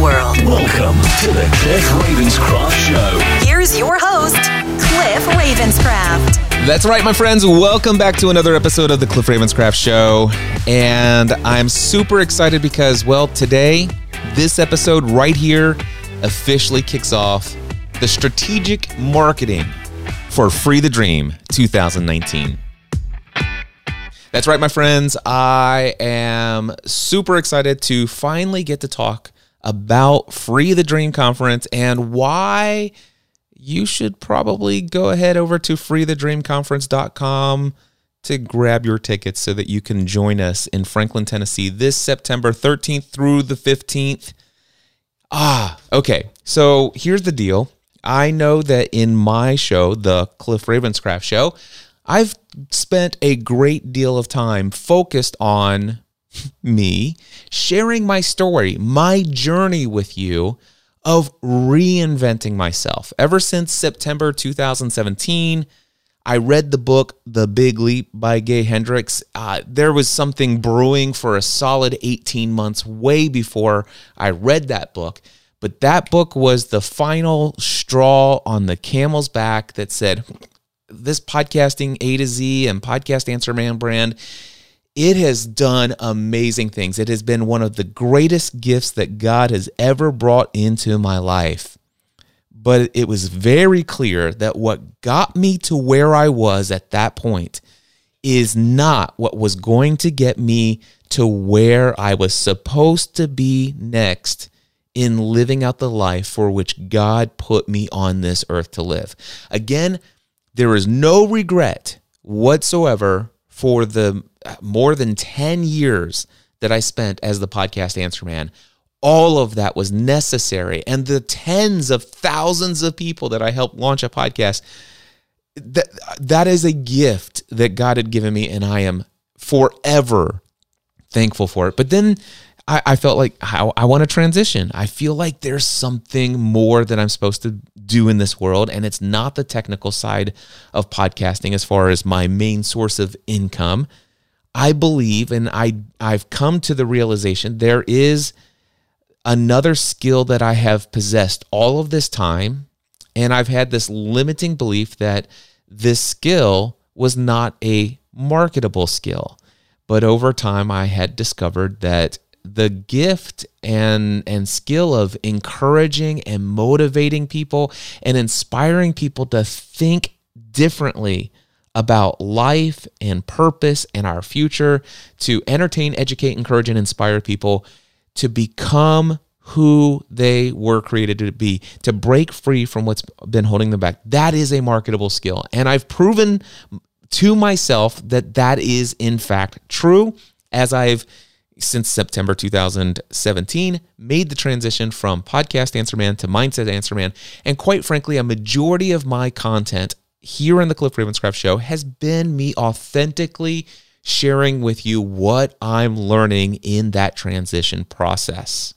world. Welcome to the Cliff Ravenscraft Show. Here's your host, Cliff Ravenscraft. That's right, my friends. Welcome back to another episode of the Cliff Ravenscraft Show. And I'm super excited because, well, today, this episode right here officially kicks off the strategic marketing for Free the Dream 2019. That's right, my friends. I am super excited to finally get to talk about Free the Dream Conference and why you should probably go ahead over to freethedreamconference.com to grab your tickets so that you can join us in Franklin, Tennessee this September 13th through the 15th. Ah, okay. So here's the deal. I know that in my show, the Cliff Ravenscraft show, I've spent a great deal of time focused on me sharing my story, my journey with you of reinventing myself. Ever since September 2017, I read the book The Big Leap by Gay Hendricks. Uh, there was something brewing for a solid 18 months way before I read that book. But that book was the final straw on the camel's back that said, this podcasting A to Z and podcast answer man brand it has done amazing things. It has been one of the greatest gifts that God has ever brought into my life. But it was very clear that what got me to where I was at that point is not what was going to get me to where I was supposed to be next in living out the life for which God put me on this earth to live. Again, there is no regret whatsoever for the more than 10 years that I spent as the podcast answer man. All of that was necessary. And the tens of thousands of people that I helped launch a podcast, that, that is a gift that God had given me. And I am forever thankful for it. But then I, I felt like I, I want to transition. I feel like there's something more that I'm supposed to do in this world. And it's not the technical side of podcasting as far as my main source of income. I believe, and I, I've come to the realization there is another skill that I have possessed all of this time. And I've had this limiting belief that this skill was not a marketable skill. But over time, I had discovered that the gift and and skill of encouraging and motivating people and inspiring people to think differently about life and purpose and our future to entertain, educate, encourage and inspire people to become who they were created to be, to break free from what's been holding them back. That is a marketable skill. And I've proven to myself that that is in fact true as I've since September 2017 made the transition from podcast answer man to mindset answer man and quite frankly a majority of my content here in the Cliff Ravenscraft show has been me authentically sharing with you what I'm learning in that transition process.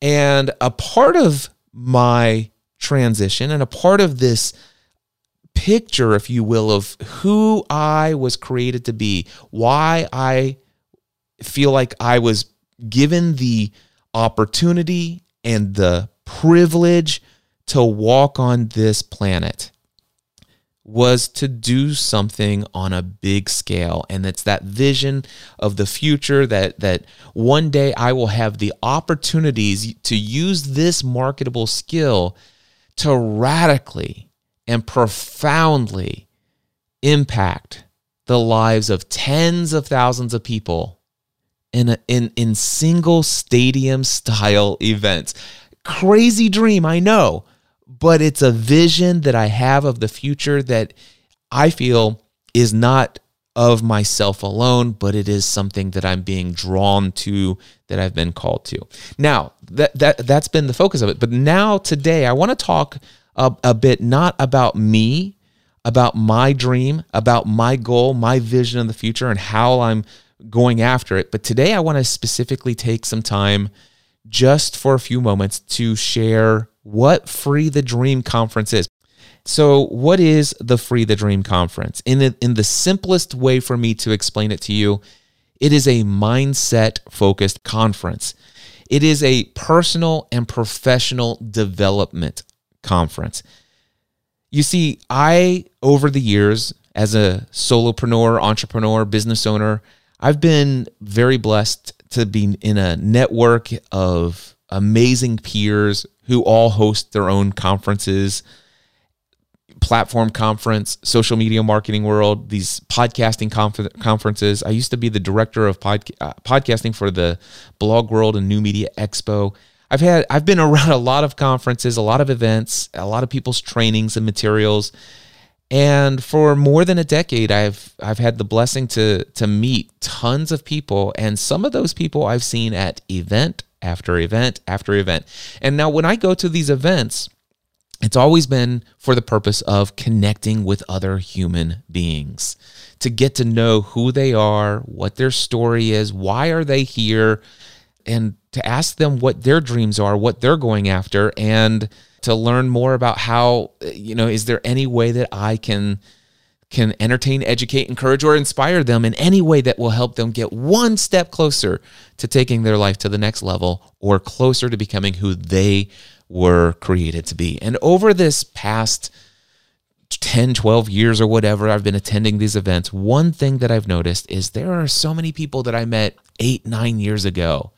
And a part of my transition and a part of this picture, if you will, of who I was created to be, why I feel like I was given the opportunity and the privilege to walk on this planet was to do something on a big scale. And it's that vision of the future that that one day I will have the opportunities to use this marketable skill to radically and profoundly impact the lives of tens of thousands of people in a, in in single stadium style events. Crazy dream I know but it's a vision that I have of the future that I feel is not of myself alone, but it is something that I'm being drawn to, that I've been called to. Now, that that that's been the focus of it. But now today, I want to talk a, a bit not about me, about my dream, about my goal, my vision of the future, and how I'm going after it. But today, I want to specifically take some time just for a few moments to share what Free the Dream Conference is. So, what is the Free the Dream Conference? In the, in the simplest way for me to explain it to you, it is a mindset focused conference. It is a personal and professional development conference. You see, I, over the years, as a solopreneur, entrepreneur, business owner, I've been very blessed to be in a network of amazing peers who all host their own conferences platform conference, social media marketing world, these podcasting conf- conferences. I used to be the director of pod- uh, podcasting for the Blog World and New Media Expo. I've had I've been around a lot of conferences, a lot of events, a lot of people's trainings and materials. And for more than a decade I've I've had the blessing to to meet tons of people and some of those people I've seen at event after event after event. And now when I go to these events, it's always been for the purpose of connecting with other human beings to get to know who they are, what their story is, why are they here, and to ask them what their dreams are, what they're going after, and to learn more about how, you know, is there any way that I can can entertain, educate, encourage, or inspire them in any way that will help them get one step closer to taking their life to the next level or closer to becoming who they were created to be. And over this past 10, 12 years or whatever I've been attending these events, one thing that I've noticed is there are so many people that I met eight, nine years ago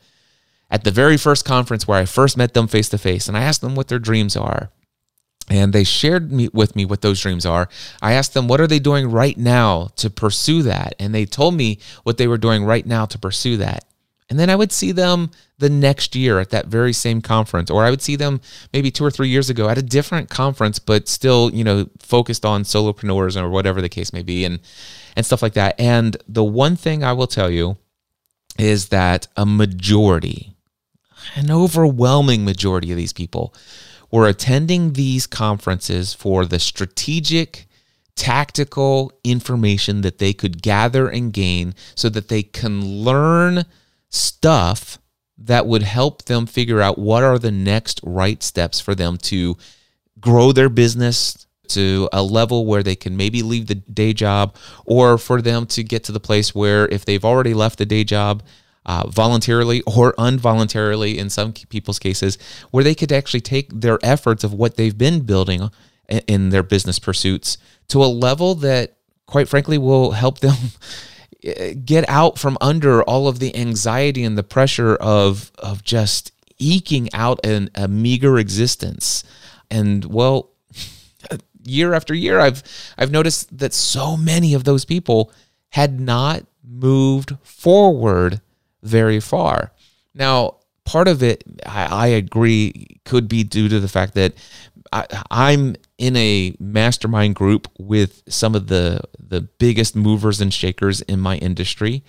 at the very first conference where I first met them face to face. And I asked them what their dreams are. And they shared me, with me what those dreams are. I asked them, what are they doing right now to pursue that? And they told me what they were doing right now to pursue that. And then I would see them the next year at that very same conference, or I would see them maybe two or three years ago at a different conference, but still, you know, focused on solopreneurs or whatever the case may be, and and stuff like that. And the one thing I will tell you is that a majority, an overwhelming majority of these people were attending these conferences for the strategic tactical information that they could gather and gain so that they can learn stuff that would help them figure out what are the next right steps for them to grow their business to a level where they can maybe leave the day job or for them to get to the place where if they've already left the day job uh, voluntarily or involuntarily in some people's cases where they could actually take their efforts of what they've been building in their business pursuits to a level that quite frankly will help them get out from under all of the anxiety and the pressure of of just eking out an, a meager existence. And well, year after year, I've I've noticed that so many of those people had not moved forward very far. Now, part of it, I, I agree, could be due to the fact that I, I'm in a mastermind group with some of the the biggest movers and shakers in my industry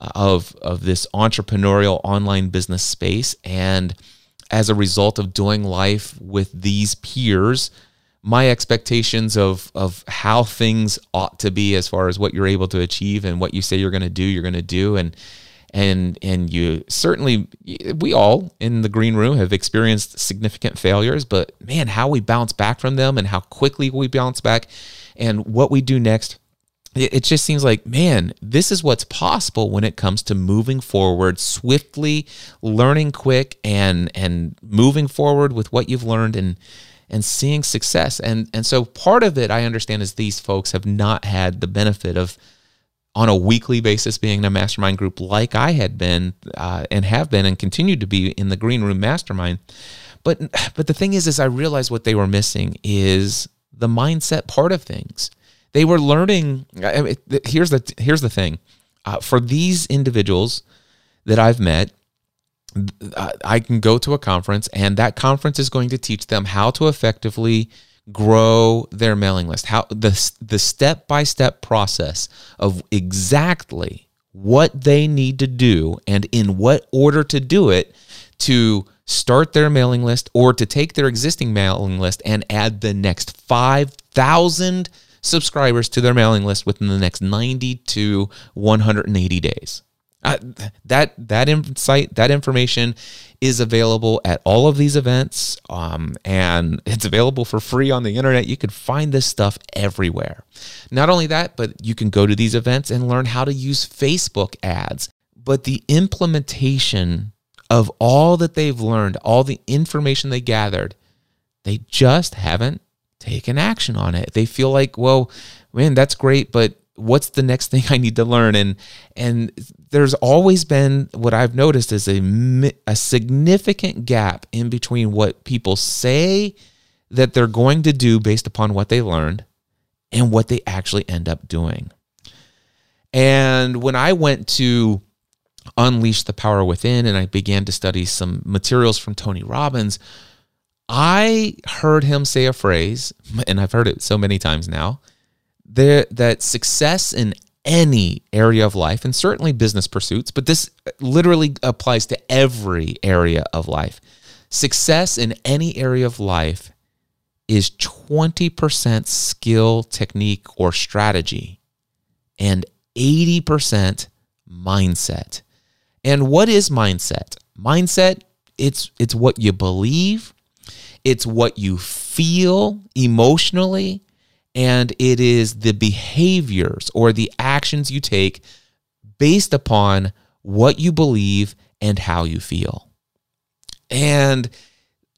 uh, of of this entrepreneurial online business space and as a result of doing life with these peers my expectations of of how things ought to be as far as what you're able to achieve and what you say you're going to do you're going to do and and and you certainly we all in the green room have experienced significant failures but man how we bounce back from them and how quickly we bounce back and what we do next it just seems like man this is what's possible when it comes to moving forward swiftly learning quick and and moving forward with what you've learned and and seeing success. And and so part of it i understand is these folks have not had the benefit of on a weekly basis being in a mastermind group like I had been uh, and have been and continue to be in the green room mastermind. But but the thing is, is I realized what they were missing is the mindset part of things. They were learning. I mean, here's the here's the thing. Uh, for these individuals that I've met, I can go to a conference, and that conference is going to teach them how to effectively grow their mailing list. How the the step-by-step process of exactly what they need to do and in what order to do it to start their mailing list or to take their existing mailing list and add the next 5,000 subscribers to their mailing list within the next 90 to 180 days. That that insight, that information is available at all of these events, um, and it's available for free on the internet. You can find this stuff everywhere. Not only that, but you can go to these events and learn how to use Facebook ads. But the implementation of all that they've learned, all the information they gathered, they just haven't taken action on it. They feel like, well, man, that's great, but what's the next thing I need to learn? And and there's always been what I've noticed is a a significant gap in between what people say that they're going to do based upon what they learned and what they actually end up doing. And when I went to unleash the power within and I began to study some materials from Tony Robbins, I heard him say a phrase, and I've heard it so many times now there that success in any area of life and certainly business pursuits, but this literally applies to every area of life. Success in any area of life is 20% skill, technique, or strategy, and 80% mindset. And what is mindset? Mindset, it's it's what you believe, it's what you feel emotionally, and it is the behaviors or the actions you take based upon what you believe and how you feel. And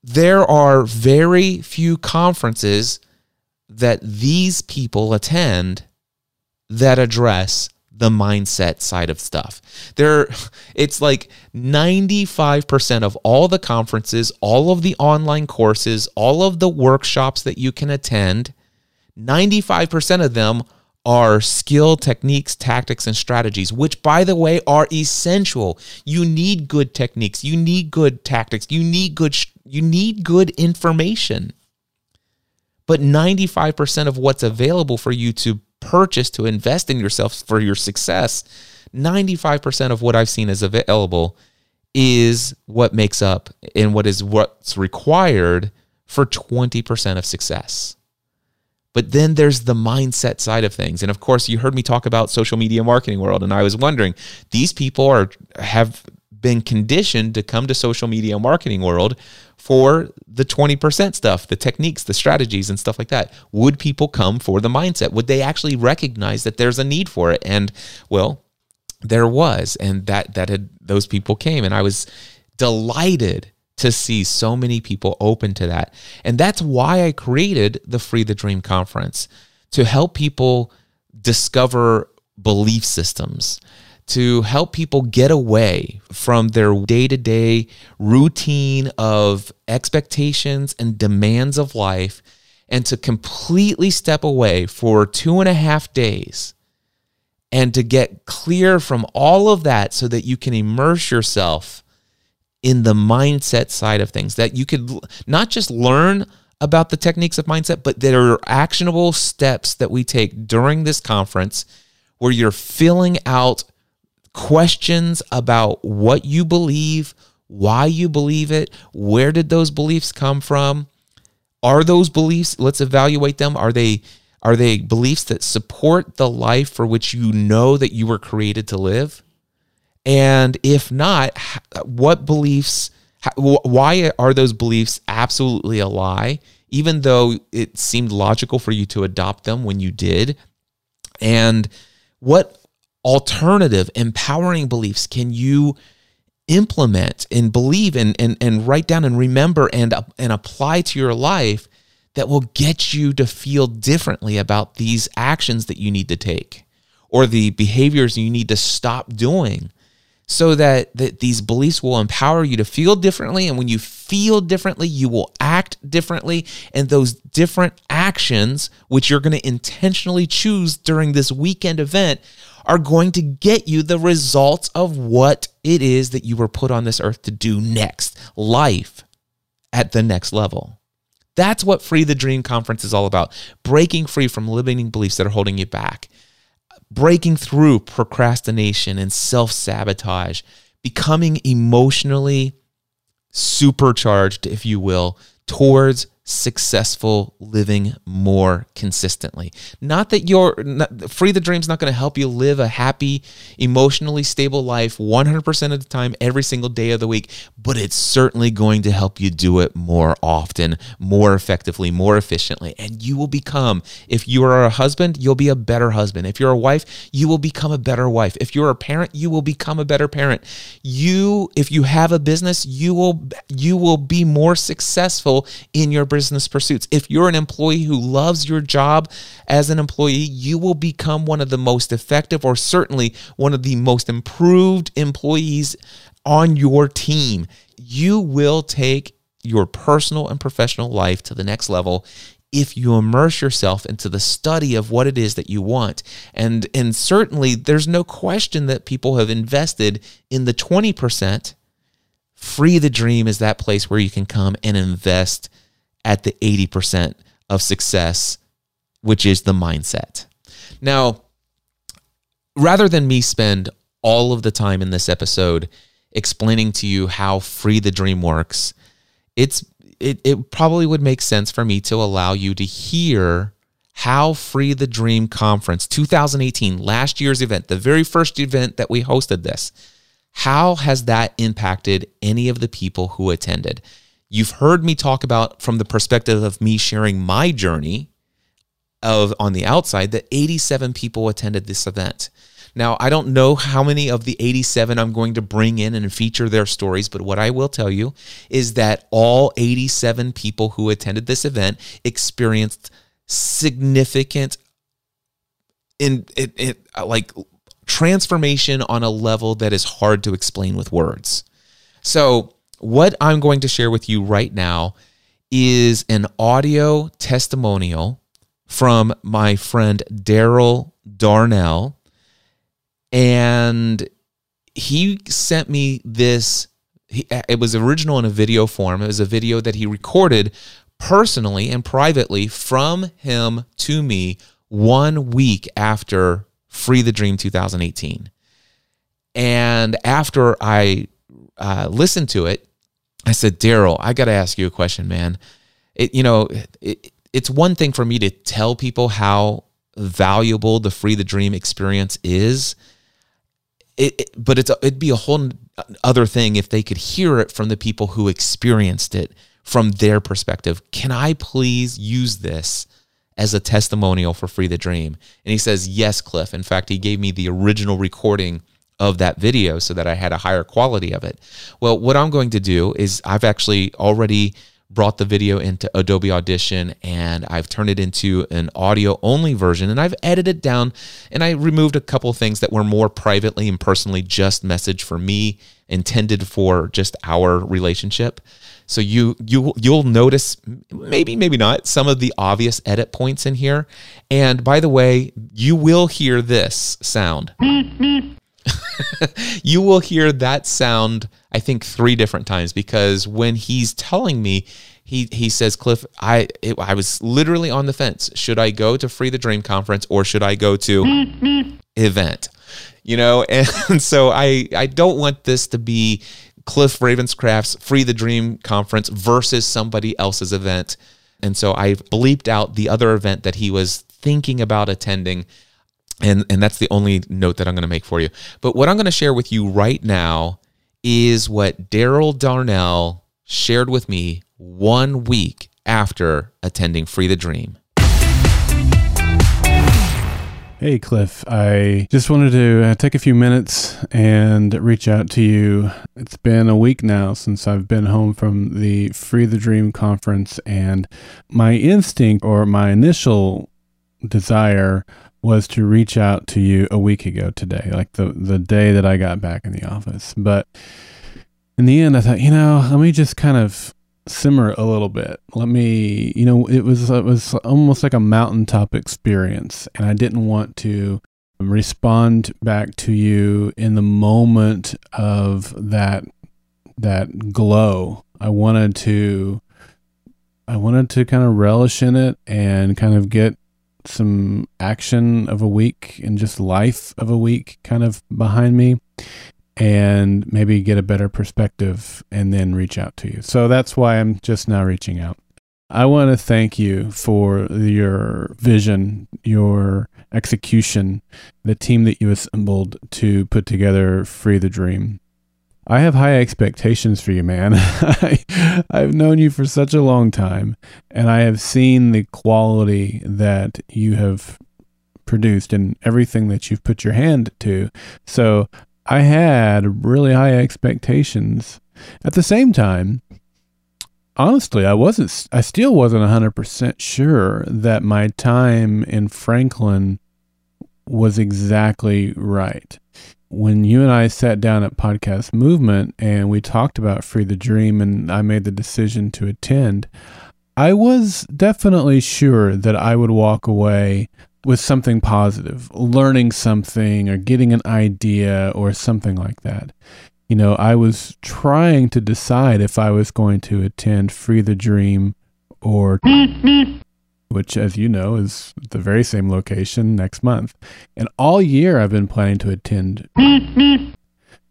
there are very few conferences that these people attend that address the mindset side of stuff. There it's like 95% of all the conferences, all of the online courses, all of the workshops that you can attend 95% of them are skill, techniques, tactics, and strategies, which, by the way, are essential. You need good techniques. You need good tactics. You need good. You need good information. But 95% of what's available for you to purchase to invest in yourself for your success, 95% of what I've seen is available is what makes up and what is what's required for 20% of success. But then there's the mindset side of things. And of course, you heard me talk about social media marketing world and I was wondering, these people are have been conditioned to come to social media marketing world for the 20% stuff, the techniques, the strategies and stuff like that. Would people come for the mindset? Would they actually recognize that there's a need for it? And well, there was and that that had those people came and I was delighted to see so many people open to that. And that's why I created the Free the Dream conference to help people discover belief systems, to help people get away from their day to day routine of expectations and demands of life, and to completely step away for two and a half days and to get clear from all of that so that you can immerse yourself in the mindset side of things that you could not just learn about the techniques of mindset, but there are actionable steps that we take during this conference where you're filling out questions about what you believe, why you believe it, where did those beliefs come from? Are those beliefs, let's evaluate them, are they are they beliefs that support the life for which you know that you were created to live? And if not, what beliefs, why are those beliefs absolutely a lie, even though it seemed logical for you to adopt them when you did? And what alternative empowering beliefs can you implement and believe in and, and write down and remember and, and apply to your life that will get you to feel differently about these actions that you need to take or the behaviors you need to stop doing so that, that these beliefs will empower you to feel differently. And when you feel differently, you will act differently. And those different actions, which you're going to intentionally choose during this weekend event, are going to get you the results of what it is that you were put on this earth to do next life at the next level. That's what Free the Dream Conference is all about breaking free from limiting beliefs that are holding you back, breaking through procrastination and self sabotage, becoming emotionally supercharged, if you will, towards successful living more consistently. Not that you're free the dream's not going to help you live a happy, emotionally stable life 100% of the time every single day of the week, but it's certainly going to help you do it more often, more effectively, more efficiently, and you will become if you are a husband, you'll be a better husband. If you're a wife, you will become a better wife. If you're a parent, you will become a better parent. You if you have a business, you will you will be more successful in your business pursuits. If you're an employee who loves your job as an employee, you will become one of the most effective or certainly one of the most improved employees on your team. You will take your personal and professional life to the next level if you immerse yourself into the study of what it is that you want. And and certainly there's no question that people have invested in the 20%. Free the Dream is that place where you can come and invest at the 80% of success, which is the mindset. Now, rather than me spend all of the time in this episode explaining to you how free the dream works, it's it, it probably would make sense for me to allow you to hear how Free the Dream Conference 2018, last year's event, the very first event that we hosted this, how has that impacted any of the people who attended? You've heard me talk about from the perspective of me sharing my journey of on the outside that 87 people attended this event. Now, I don't know how many of the 87 I'm going to bring in and feature their stories, but what I will tell you is that all 87 people who attended this event experienced significant in it, it uh, like transformation on a level that is hard to explain with words. So, what I'm going to share with you right now is an audio testimonial from my friend Darrell Darnell. And he sent me this. It was original in a video form. It was a video that he recorded personally and privately from him to me one week after Free the Dream 2018. And after I uh, listened to it, I said, Darrell, I got to ask you a question, man. It, you know, it, it's one thing for me to tell people how valuable the Free the Dream experience is. It, it, but it's it'd be a whole other thing if they could hear it from the people who experienced it from their perspective. Can I please use this as a testimonial for Free the Dream? And he says, Yes, Cliff. In fact, he gave me the original recording of that video so that I had a higher quality of it. Well, what I'm going to do is I've actually already brought the video into Adobe Audition and I've turned it into an audio only version and I've edited down and I removed a couple things that were more privately and personally just message for me intended for just our relationship. So you you you'll notice maybe maybe not some of the obvious edit points in here. And by the way, you will hear this sound. you will hear that sound I think three different times because when he's telling me he he says Cliff I it, I was literally on the fence. Should I go to Free the Dream conference or should I go to event? You know and so I I don't want this to be Cliff Ravenscraft's Free the Dream conference versus somebody else's event. And so I bleeped out the other event that he was thinking about attending and and that's the only note that I'm going to make for you. But what I'm going to share with you right now is what Darrell Darnell shared with me one week after attending Free the Dream. Hey, Cliff. I just wanted to uh, take a few minutes and reach out to you. It's been a week now since I've been home from the Free the Dream conference, and my instinct or my initial desire was to reach out to you a week ago today, like the the day that I got back in the office. But in the end, I thought, you know, let me just kind of simmer a little bit. Let me, you know, it was it was almost like a mountaintop experience, and I didn't want to respond back to you in the moment of that that glow. I wanted to I wanted to kind of relish in it and kind of get some action of a week and just life of a week kind of behind me and maybe get a better perspective and then reach out to you. So that's why I'm just now reaching out. I want to thank you for your vision, your execution, the team that you assembled to put together Free the Dream. I have high expectations for you, man. I, I've known you for such a long time, and I have seen the quality that you have produced and everything that you've put your hand to. So I had really high expectations. At the same time, honestly, I wasn't, I still wasn't 100% sure that my time in Franklin was exactly right. When you and I sat down at Podcast Movement and we talked about Free the Dream and I made the decision to attend, I was definitely sure that I would walk away with something positive, learning something or getting an idea or something like that. You know, I was trying to decide if I was going to attend Free the Dream or which as you know is the very same location next month. And all year I've been planning to attend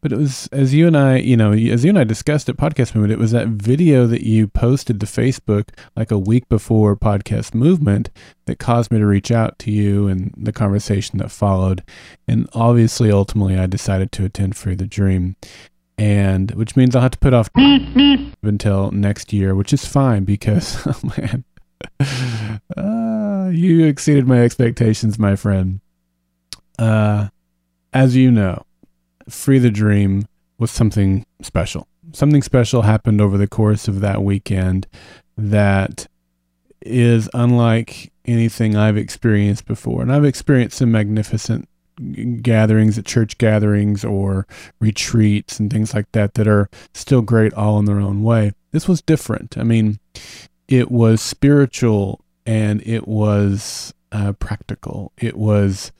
but it was as you and I, you know, as you and I discussed at Podcast Movement, it was that video that you posted to Facebook like a week before Podcast Movement that caused me to reach out to you and the conversation that followed. And obviously, ultimately, I decided to attend Free the Dream, and which means I'll have to put off until next year, which is fine because, oh man, you exceeded my expectations, my friend. Uh, as you know Free the Dream was something special. Something special happened over the course of that weekend that is unlike anything I've experienced before. And I've experienced some magnificent gatherings at church gatherings or retreats and things like that that are still great all in their own way. This was different. I mean, it was spiritual and it was uh, practical. It was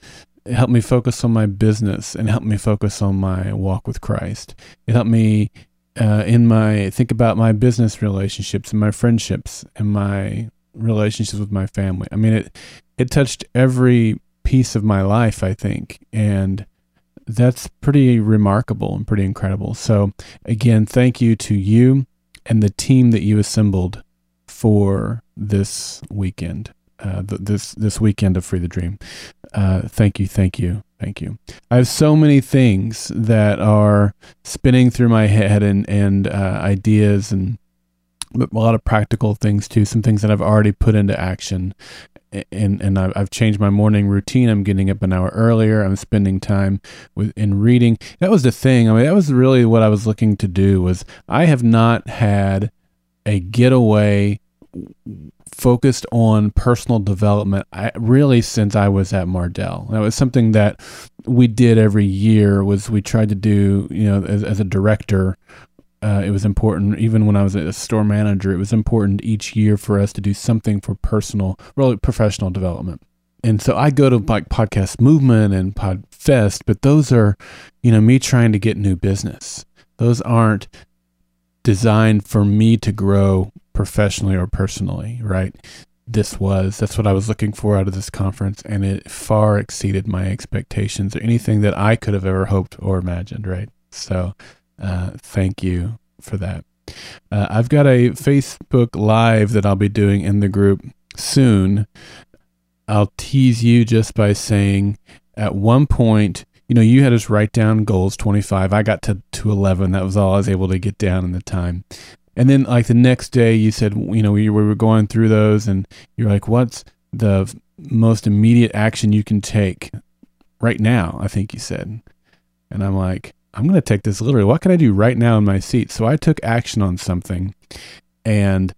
it helped me focus on my business and helped me focus on my walk with Christ. It helped me uh, in my think about my business relationships and my friendships and my relationships with my family. I mean, it it touched every piece of my life, I think, and that's pretty remarkable and pretty incredible. So, again, thank you to you and the team that you assembled for this weekend uh, this this weekend of Free the Dream. Uh, thank you, thank you, thank you. I have so many things that are spinning through my head and and uh, ideas and a lot of practical things too. Some things that I've already put into action. And and I've changed my morning routine. I'm getting up an hour earlier. I'm spending time with in reading. That was the thing. I mean, that was really what I was looking to do. Was I have not had a getaway focused on personal development I, really since I was at Mardel. That was something that we did every year was we tried to do, you know, as, as a director, uh, it was important even when I was a store manager, it was important each year for us to do something for personal, really professional development. And so I go to like podcast movement and podfest, but those are, you know, me trying to get new business. Those aren't designed for me to grow professionally or personally, right? This was, that's what I was looking for out of this conference, and it far exceeded my expectations or anything that I could have ever hoped or imagined, right? So, uh, thank you for that. Uh, I've got a Facebook Live that I'll be doing in the group soon. I'll tease you just by saying at one point, you know, you had us write down goals 25. I got to, to 11. That was all I was able to get down in the time. And then like the next day you said, you know, we, we were going through those and you're like, what's the most immediate action you can take right now? I think you said. And I'm like, I'm going to take this literally. What can I do right now in my seat? So I took action on something and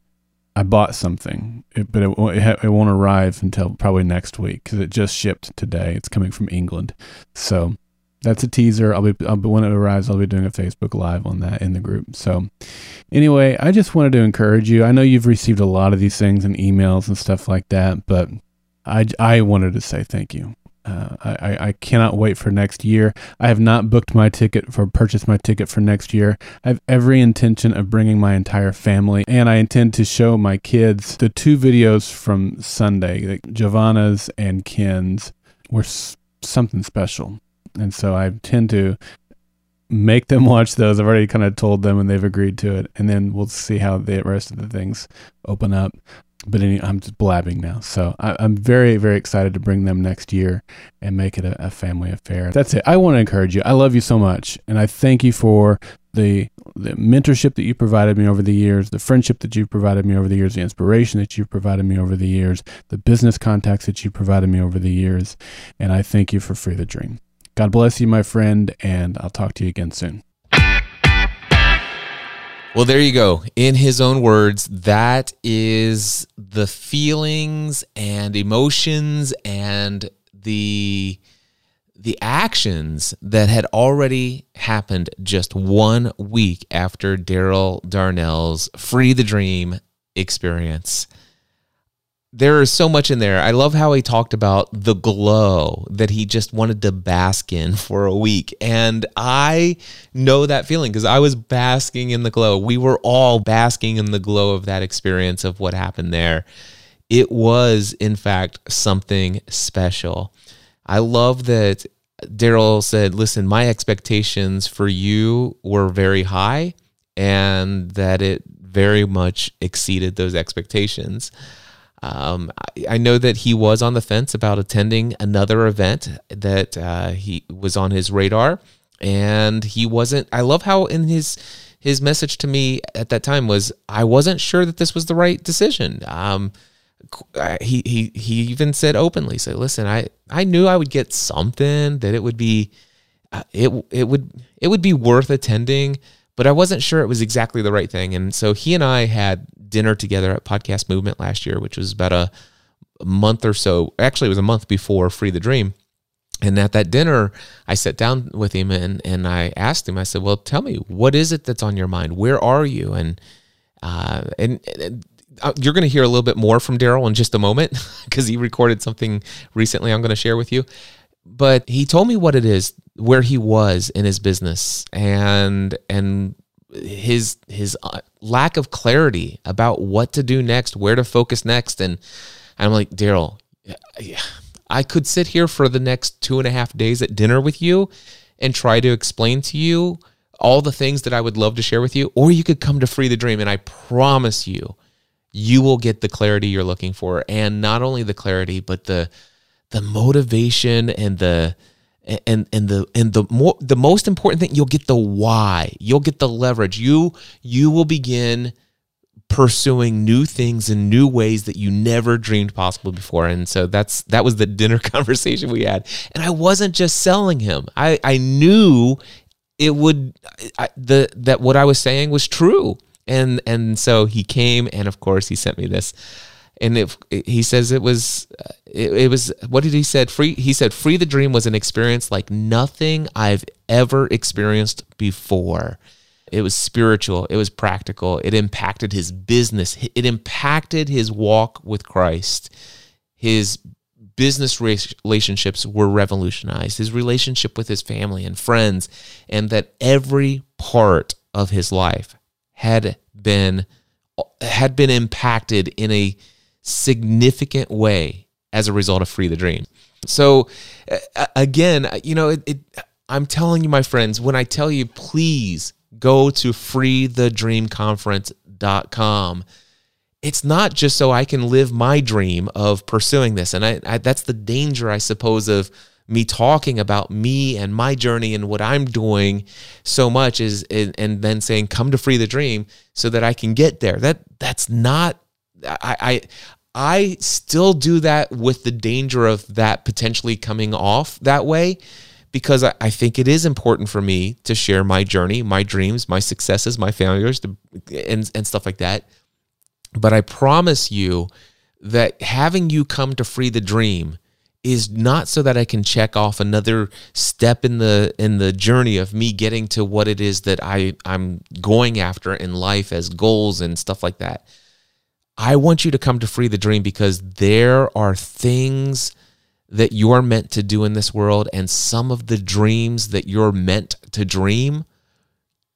I bought something, it, but it, it, it won't arrive until probably next week because it just shipped today. It's coming from England. So that's a teaser. I'll be, I'll be, when it arrives, I'll be doing a Facebook Live on that in the group. So, anyway, I just wanted to encourage you. I know you've received a lot of these things and emails and stuff like that, but I I wanted to say thank you. uh, I, I cannot wait for next year. I have not booked my ticket for purchased my ticket for next year. I have every intention of bringing my entire family, and I intend to show my kids the two videos from Sunday, like Giovanna's and Ken's, were something special, and so I tend to make them watch those. I've already kind of told them, and they've agreed to it, and then we'll see how the rest of the things open up but any, I'm just blabbing now. So I, am very, very excited to bring them next year and make it a, a, family affair. That's it. I want to encourage you. I love you so much. And I thank you for the, the mentorship that you provided me over the years, the friendship that you've provided me over the years, the inspiration that you've provided me over the years, the business contacts that you provided me over the years. And I thank you for Free the Dream. God bless you, my friend, and I'll talk to you again soon. Well, there you go. In his own words, that is the feelings and emotions and the the actions that had already happened just one week after Darrell Darnell's Free the Dream experience there is so much in there. I love how he talked about the glow that he just wanted to bask in for a week. And I know that feeling because I was basking in the glow. We were all basking in the glow of that experience of what happened there. It was, in fact, something special. I love that Darrell said, Listen, my expectations for you were very high and that it very much exceeded those expectations. Um, I, I, know that he was on the fence about attending another event that uh, he was on his radar, and he wasn't. I love how in his his message to me at that time was I wasn't sure that this was the right decision. Um, he he he even said openly, "Say, listen, I I knew I would get something that it would be, uh, it it would it would be worth attending." But I wasn't sure it was exactly the right thing. And so he and I had dinner together at Podcast Movement last year, which was about a, month or so. Actually, it was a month before Free the Dream. And at that dinner, I sat down with him and, and I asked him, I said, Well, tell me, what is it that's on your mind? Where are you? And, uh, and, and uh, you're going to hear a little bit more from Darrell in just a moment because he recorded something recently I'm going to share with you. But he told me what it is where he was in his business and and his his uh, lack of clarity about what to do next, where to focus next, and I'm like Darrell, I could sit here for the next two and a half days at dinner with you and try to explain to you all the things that I would love to share with you, or you could come to Free the Dream, and I promise you, you will get the clarity you're looking for, and not only the clarity, but the the motivation and the and and the and the more the most important thing you'll get the why. You'll get the leverage. You you will begin pursuing new things in new ways that you never dreamed possible before. And so that's that was the dinner conversation we had. And i wasn't just selling him. I i knew it would I, the that what i was saying was true. And and so he came and of course he sent me this and if he says it was it, it, was what did he said? Free he said free the dream was an experience like nothing i've ever experienced before. It was spiritual. It was practical. It impacted his business. It impacted his walk with christ. His business relationships were revolutionized. His relationship with his family and friends and that every part of his life had been had been impacted in a significant way as a result of Free the Dream. So, uh, again, you know, it, it, I'm telling you, my friends, when I tell you, please go to freethedreamconference.com. It's not just so I can live my dream of pursuing this. And I, I, that's the danger, I suppose, of me talking about me and my journey and what I'm doing so much is and, and then saying come to free the dream so that I can get there. That that's not I, I I still do that with the danger of that potentially coming off that way because I, I, think it is important for me to share my journey, my dreams, my successes, my failures, to, and, and stuff like that. But I promise you that having you come to free the dream is not so that I can check off another step in the in the journey of me getting to what it is that I I'm going after in life as goals and stuff like that I want you to come to Free the Dream because there are things that you're meant to do in this world and some of the dreams that you're meant to dream,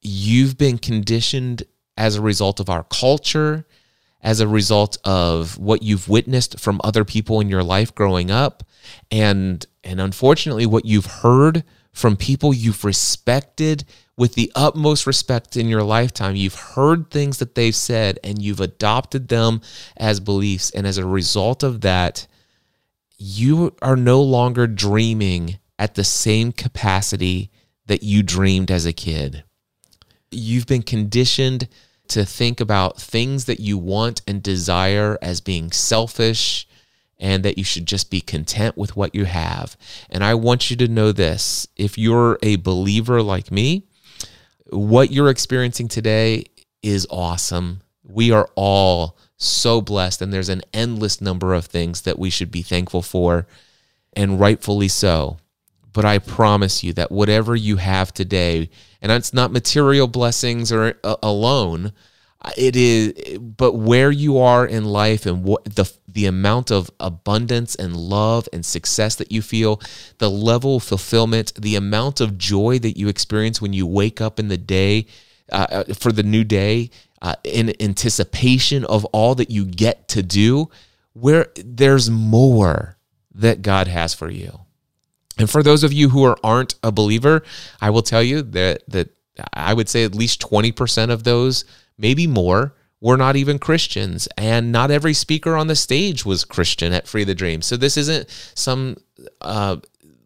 you've been conditioned as a result of our culture, as a result of what you've witnessed from other people in your life growing up, and and unfortunately what you've heard from people you've respected with the utmost respect in your lifetime. You've heard things that they've said and you've adopted them as beliefs. And as a result of that, you are no longer dreaming at the same capacity that you dreamed as a kid. You've been conditioned to think about things that you want and desire as being selfish and that you should just be content with what you have. And I want you to know this if you're a believer like me, what you're experiencing today is awesome. We are all so blessed, and there's an endless number of things that we should be thankful for, and rightfully so. But I promise you that whatever you have today, and it's not material blessings or uh, alone, it is but where you are in life and what the the amount of abundance and love and success that you feel the level of fulfillment the amount of joy that you experience when you wake up in the day uh, uh, for the new day uh, in anticipation of all that you get to do where there's more that God has for you. And for those of you who are aren't a believer I will tell you that that I would say at least 20% of those maybe more, were not even Christians. And not every speaker on the stage was Christian at Free the Dream. So this isn't some uh,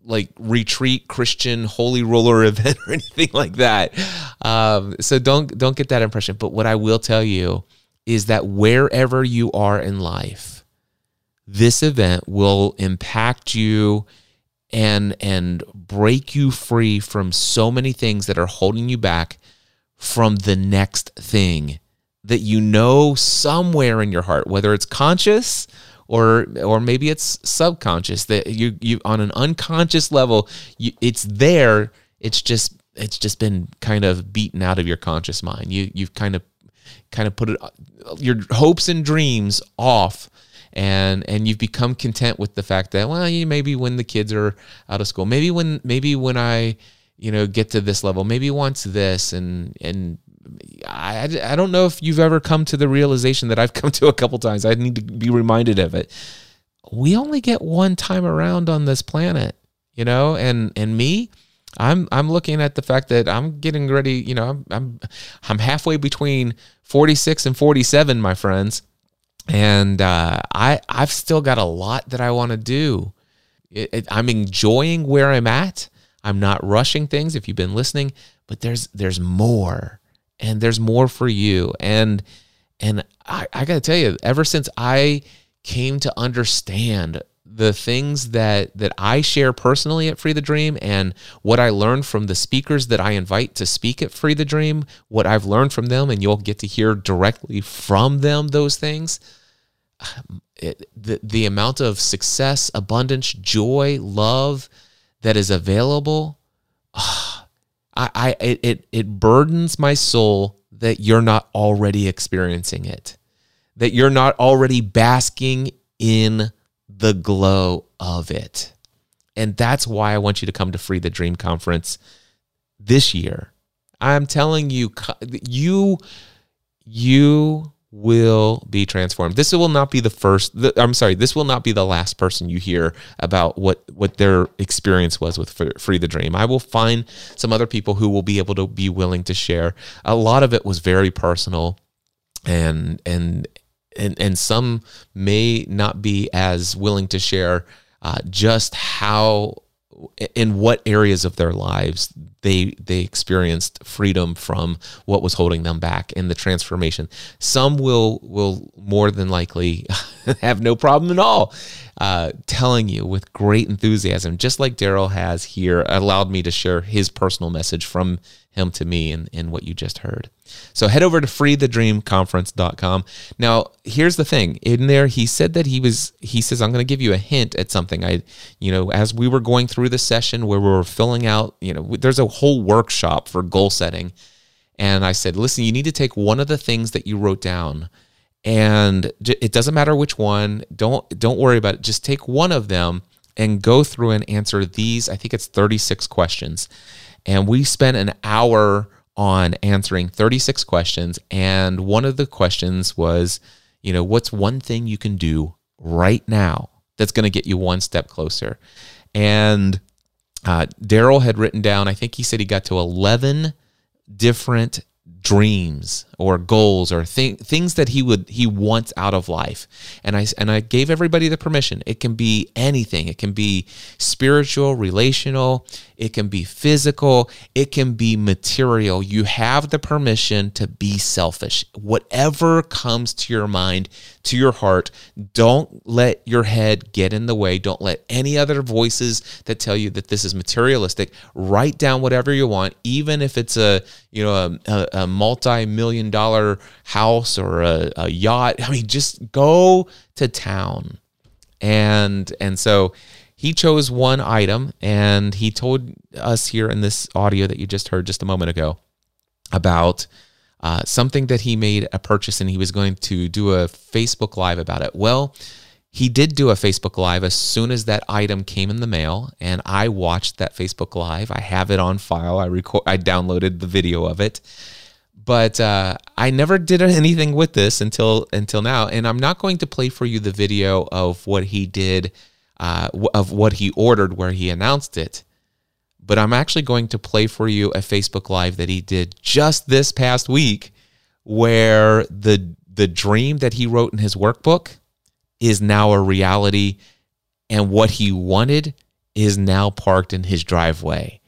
like retreat Christian holy roller event or anything like that. Um, so don't don't get that impression. But what I will tell you is that wherever you are in life, this event will impact you and and break you free from so many things that are holding you back from the next thing that you know somewhere in your heart, whether it's conscious or or maybe it's subconscious that you you on an unconscious level, you, it's there. It's just it's just been kind of beaten out of your conscious mind. You you've kind of kind of put it your hopes and dreams off and and you've become content with the fact that well you maybe when the kids are out of school maybe when maybe when i you know get to this level maybe once this and and I, I don't know if you've ever come to the realization that I've come to a couple times. I need to be reminded of it. We only get one time around on this planet, you know, and and me, I'm I'm looking at the fact that I'm getting ready, you know, I'm I'm, I'm halfway between 46 and 47, my friends, and uh, I I've still got a lot that I want to do. It, it, I'm enjoying where I'm at. I'm not rushing things if you've been listening, but there's there's more and there's more for you. And and I, I gotta tell you, ever since I came to understand the things that that I share personally at Free the Dream and what I learned from the speakers that I invite to speak at Free the Dream, what I've learned from them, and you'll get to hear directly from them those things. Um, it, the the amount of success, abundance, joy, love that is available, oh, I, I it it burdens my soul that you're not already experiencing it, that you're not already basking in the glow of it. And that's why I want you to come to Free the Dream Conference this year. I'm telling you, you, you will be transformed. This will not be the first. I'm sorry. This will not be the last person you hear about what what their experience was with Free the Dream. I will find some other people who will be able to be willing to share. A lot of it was very personal, and and and and some may not be as willing to share uh, just how in what areas of their lives they they experienced freedom from what was holding them back in the transformation. Some will will more than likely have no problem at all uh, telling you with great enthusiasm, just like Darrell has here, allowed me to share his personal message from him to me in, in what you just heard. So head over to freethedreamconference.com. Now, here's the thing. In there, he said that he was, he says, I'm going to give you a hint at something. I, you know, as we were going through the session where we were filling out, you know, there's a whole workshop for goal setting. And I said, listen, you need to take one of the things that you wrote down and it doesn't matter which one. Don't, don't worry about it. Just take one of them and go through and answer these. I think it's 36 questions. And we spent an hour on answering 36 questions. And one of the questions was, you know, what's one thing you can do right now that's going to get you one step closer? And uh, Darrell had written down, I think he said he got to 11 different dreams or goals or th- things that he would he wants out of life. And i and i gave everybody the permission. It can be anything. It can be spiritual relational. It can be physical. It can be material. You have the permission to be selfish. Whatever comes to your mind to your heart don't let your head get in the way. Don't let any other voices that tell you that this is materialistic write down whatever you want even if it's a you know a, a, a multi-million dollar house or a, a yacht i mean just go to town and and so he chose one item and he told us here in this audio that you just heard just a moment ago about uh, something that he made a purchase and he was going to do a facebook live about it well he did do a Facebook Live as soon as that item came in the mail, and I watched that Facebook Live. I have it on file. I record. I downloaded the video of it, but uh, I never did anything with this until until now. And I'm not going to play for you the video of what he did, uh, of what he ordered, where he announced it. But I'm actually going to play for you a Facebook Live that he did just this past week, where the the dream that he wrote in his workbook is now a reality and what he wanted is now parked in his driveway.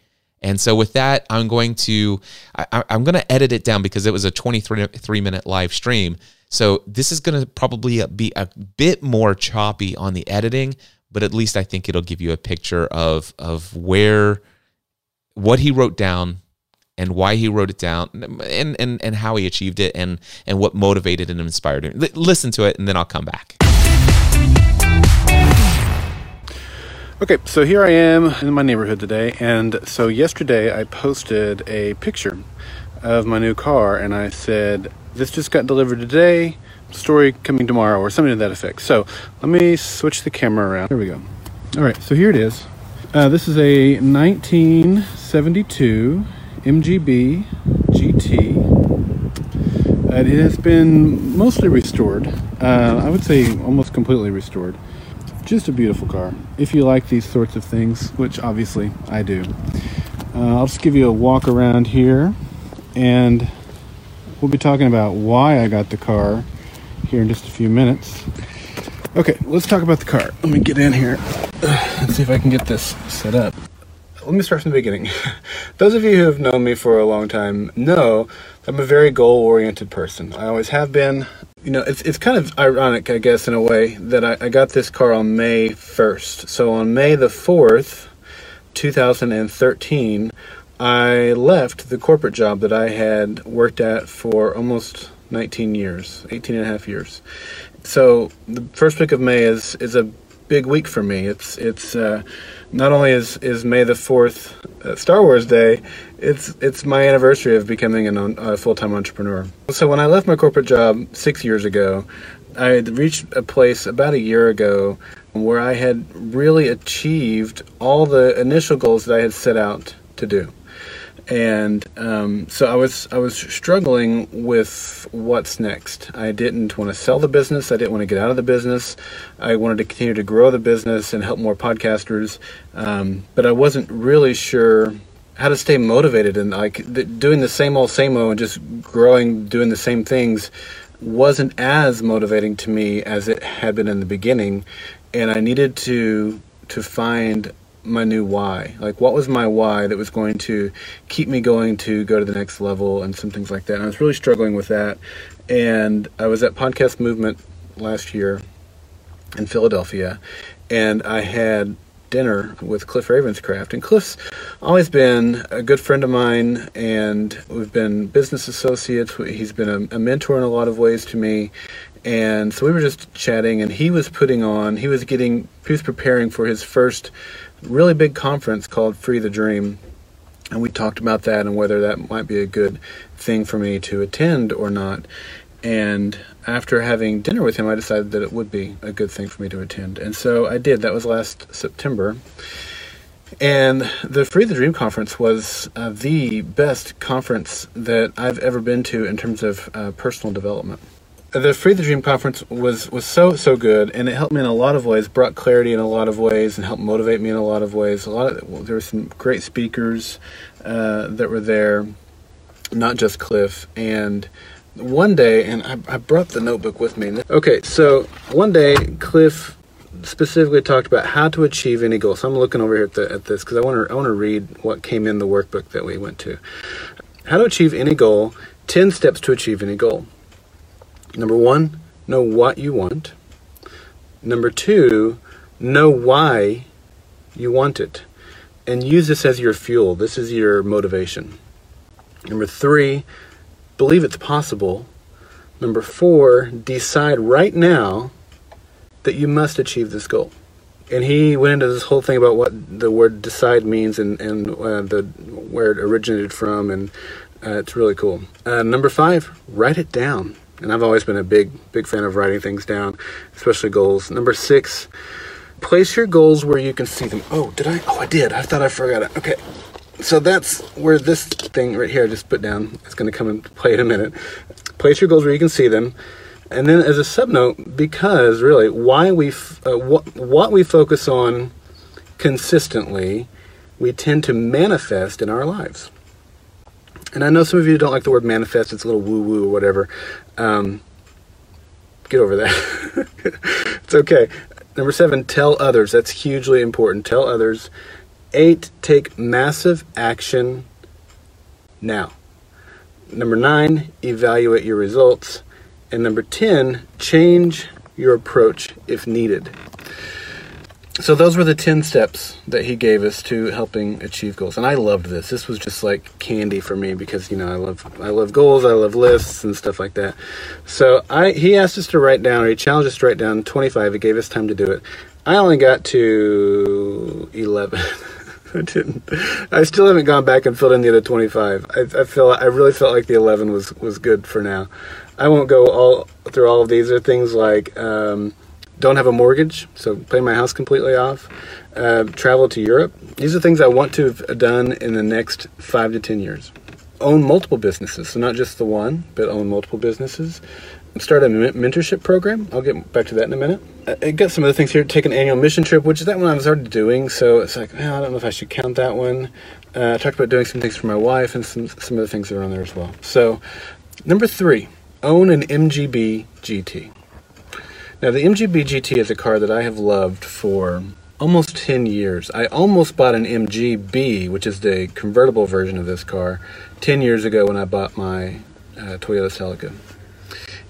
And so with that, I'm going to I, am going to edit it down because it was a 23 three minute live stream. So this is going to probably be a bit more choppy on the editing, but at least I think it'll give you a picture of of where what he wrote down and why he wrote it down and and and how he achieved it and and what motivated and inspired him. L- listen to it and then I'll come back. Okay, so here I am in my neighborhood today, and so yesterday I posted a picture of my new car, and I said, This just got delivered today, story coming tomorrow, or something to that effect. So let me switch the camera around. Here we go. All right, so here it is. Uh, this is a 1972 MGB GT. Uh, it has been mostly restored. Uh, I would say almost completely restored. Just a beautiful car. If you like these sorts of things, which obviously I do. Uh, I'll just give you a walk around here and we'll be talking about why I got the car here in just a few minutes. Okay, let's talk about the car. Let me get in here. Let's see if I can get this set up. Let me start from the beginning. Those of you who have known me for a long time know I'm a very goal oriented person. I always have been you know, it's it's kind of ironic, I guess, in a way that I, I got this car on May first. So on May the fourth, two thousand and thirteen, I left the corporate job that I had worked at for almost 19 years, 18 and a half years. So the first week of May is is a big week for me. It's it's uh, not only is is May the fourth uh, Star Wars Day, it's it's my anniversary of becoming a uh, full time entrepreneur. So when I left my corporate job six years ago, I had reached a place about a year ago where I had really achieved all the initial goals that I had set out to do and um, so I was I was struggling with what's next. I didn't want to sell the business. I didn't want to get out of the business. I wanted to continue to grow the business and help more podcasters, um, but I wasn't really sure how to stay motivated and like doing the same old same old and just growing doing the same things wasn't as motivating to me as it had been in the beginning and I needed to to find my new why. Like, what was my why that was going to keep me going to go to the next level and some things like that. And I was really struggling with that. And I was at Podcast Movement last year in Philadelphia, and I had dinner with Cliff Ravenscraft. And Cliff's always been a good friend of mine, and we've been business associates. He's been a, a mentor in a lot of ways to me. And so we were just chatting, and he was putting on, he was getting, he was preparing for his first really big conference called Free the Dream. And we talked about that and whether that might be a good thing for me to attend or not. And after having dinner with him, I decided that it would be a good thing for me to attend. And so I did. That was last September. And the Free the Dream conference was uh, the best conference that I've ever been to in terms of uh, personal development. The Free the Dream conference was, was so, so good, and it helped me in a lot of ways, brought clarity in a lot of ways, and helped motivate me in a lot of ways. A lot of, there were some great speakers uh, that were there, not just Cliff. And one day, and I, I brought the notebook with me. Okay, so one day, Cliff specifically talked about how to achieve any goal. So I'm looking over here at, the, at this because I want to I want to read what came in the workbook that we went to. How to achieve any goal. Ten steps to achieve any goal. Number one, know what you want. Number two, know why you want it, and use this as your fuel. This is your motivation. Number three, believe it's possible. Number four, decide right now that you must achieve this goal. And he went into this whole thing about what the word decide means and, and uh, the where it originated from, and uh, it's really cool. Uh, number five, write it down. And I've always been a big, big fan of writing things down, especially goals. Number six, place your goals where you can see them. Oh, did I? Oh, I did. I thought I forgot it. Okay. So that's where this thing right here I just put down is going to come and play in a minute. Place your goals where you can see them. And then as a subnote, because really, why we f- uh, what, what we focus on consistently, we tend to manifest in our lives. And I know some of you don't like the word manifest; it's a little woo woo or whatever. Um, get over that. it's okay. Number seven, tell others. That's hugely important. Tell others. Eight, take massive action now. Number nine, evaluate your results. And number 10, change your approach if needed. So those were the 10 steps that he gave us to helping achieve goals. And I loved this. This was just like candy for me because, you know, I love I love goals, I love lists and stuff like that. So I he asked us to write down or he challenged us to write down 25. He gave us time to do it. I only got to 11. I didn't. I still haven't gone back and filled in the other 25. I, I feel I really felt like the 11 was was good for now. I won't go all through all of these. Are things like um, don't have a mortgage, so pay my house completely off. Uh, travel to Europe. These are things I want to have done in the next five to ten years. Own multiple businesses, so not just the one, but own multiple businesses. Start a mentorship program. I'll get back to that in a minute. I got some other things here. Take an annual mission trip, which is that one I was already doing, so it's like, well, I don't know if I should count that one. Uh, I talked about doing some things for my wife and some some other things that are on there as well. So, number three, own an MGB GT. Now, the MGB GT is a car that I have loved for almost 10 years. I almost bought an MGB, which is the convertible version of this car, 10 years ago when I bought my uh, Toyota Celica.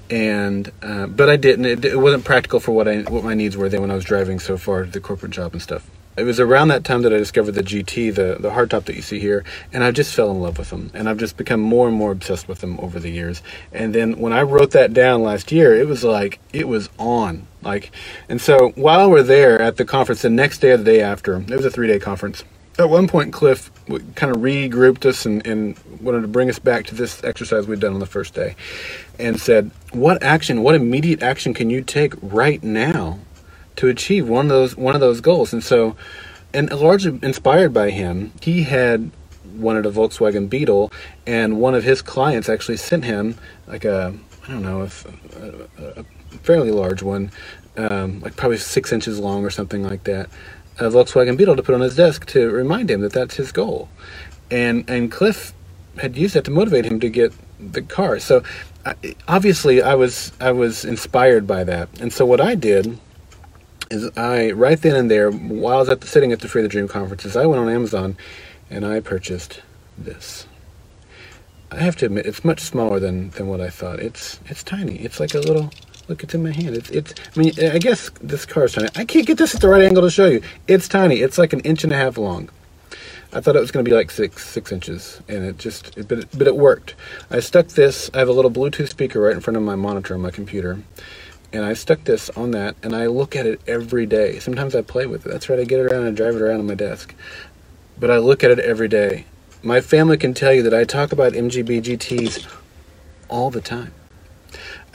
And uh, but I didn't. It, it, wasn't practical for what I what my needs were then when I was driving so far to the corporate job and stuff. It was around that time that I discovered the GT, the the hardtop that you see here, and I just fell in love with them. And I've just become more and more obsessed with them over the years. And then when I wrote that down last year, it was like it was on. Like, and so while we're there at the conference, the next day or the day after, it was a three day conference at one point, Cliff kind of regrouped us and, and, wanted to bring us back to this exercise we'd done on the first day and said, What action, what immediate action can you take right now to achieve one of those one of those goals? And so and largely inspired by him, he had wanted a Volkswagen Beetle and one of his clients actually sent him like a I don't know, if a, a fairly large one, um, like probably six inches long or something like that a Volkswagen Beetle to put on his desk to remind him that that's his goal. And and Cliff had used that to motivate him to get the car. So obviously I was I was inspired by that. And so what I did is I right then and there while I was at the, sitting at the Free the Dream conferences, I went on Amazon and I purchased this. I have to admit it's much smaller than than what I thought. It's it's tiny. It's like a little Look, it's in my hand. It's, it's, I mean, I guess this car is tiny. I can't get this at the right angle to show you. It's tiny. It's like an inch and a half long. I thought it was going to be like six, six inches, and it just, it, but, it, but it worked. I stuck this, I have a little Bluetooth speaker right in front of my monitor on my computer, and I stuck this on that, and I look at it every day. Sometimes I play with it. That's right, I get it around and I drive it around on my desk. But I look at it every day. My family can tell you that I talk about MGB GTs all the time.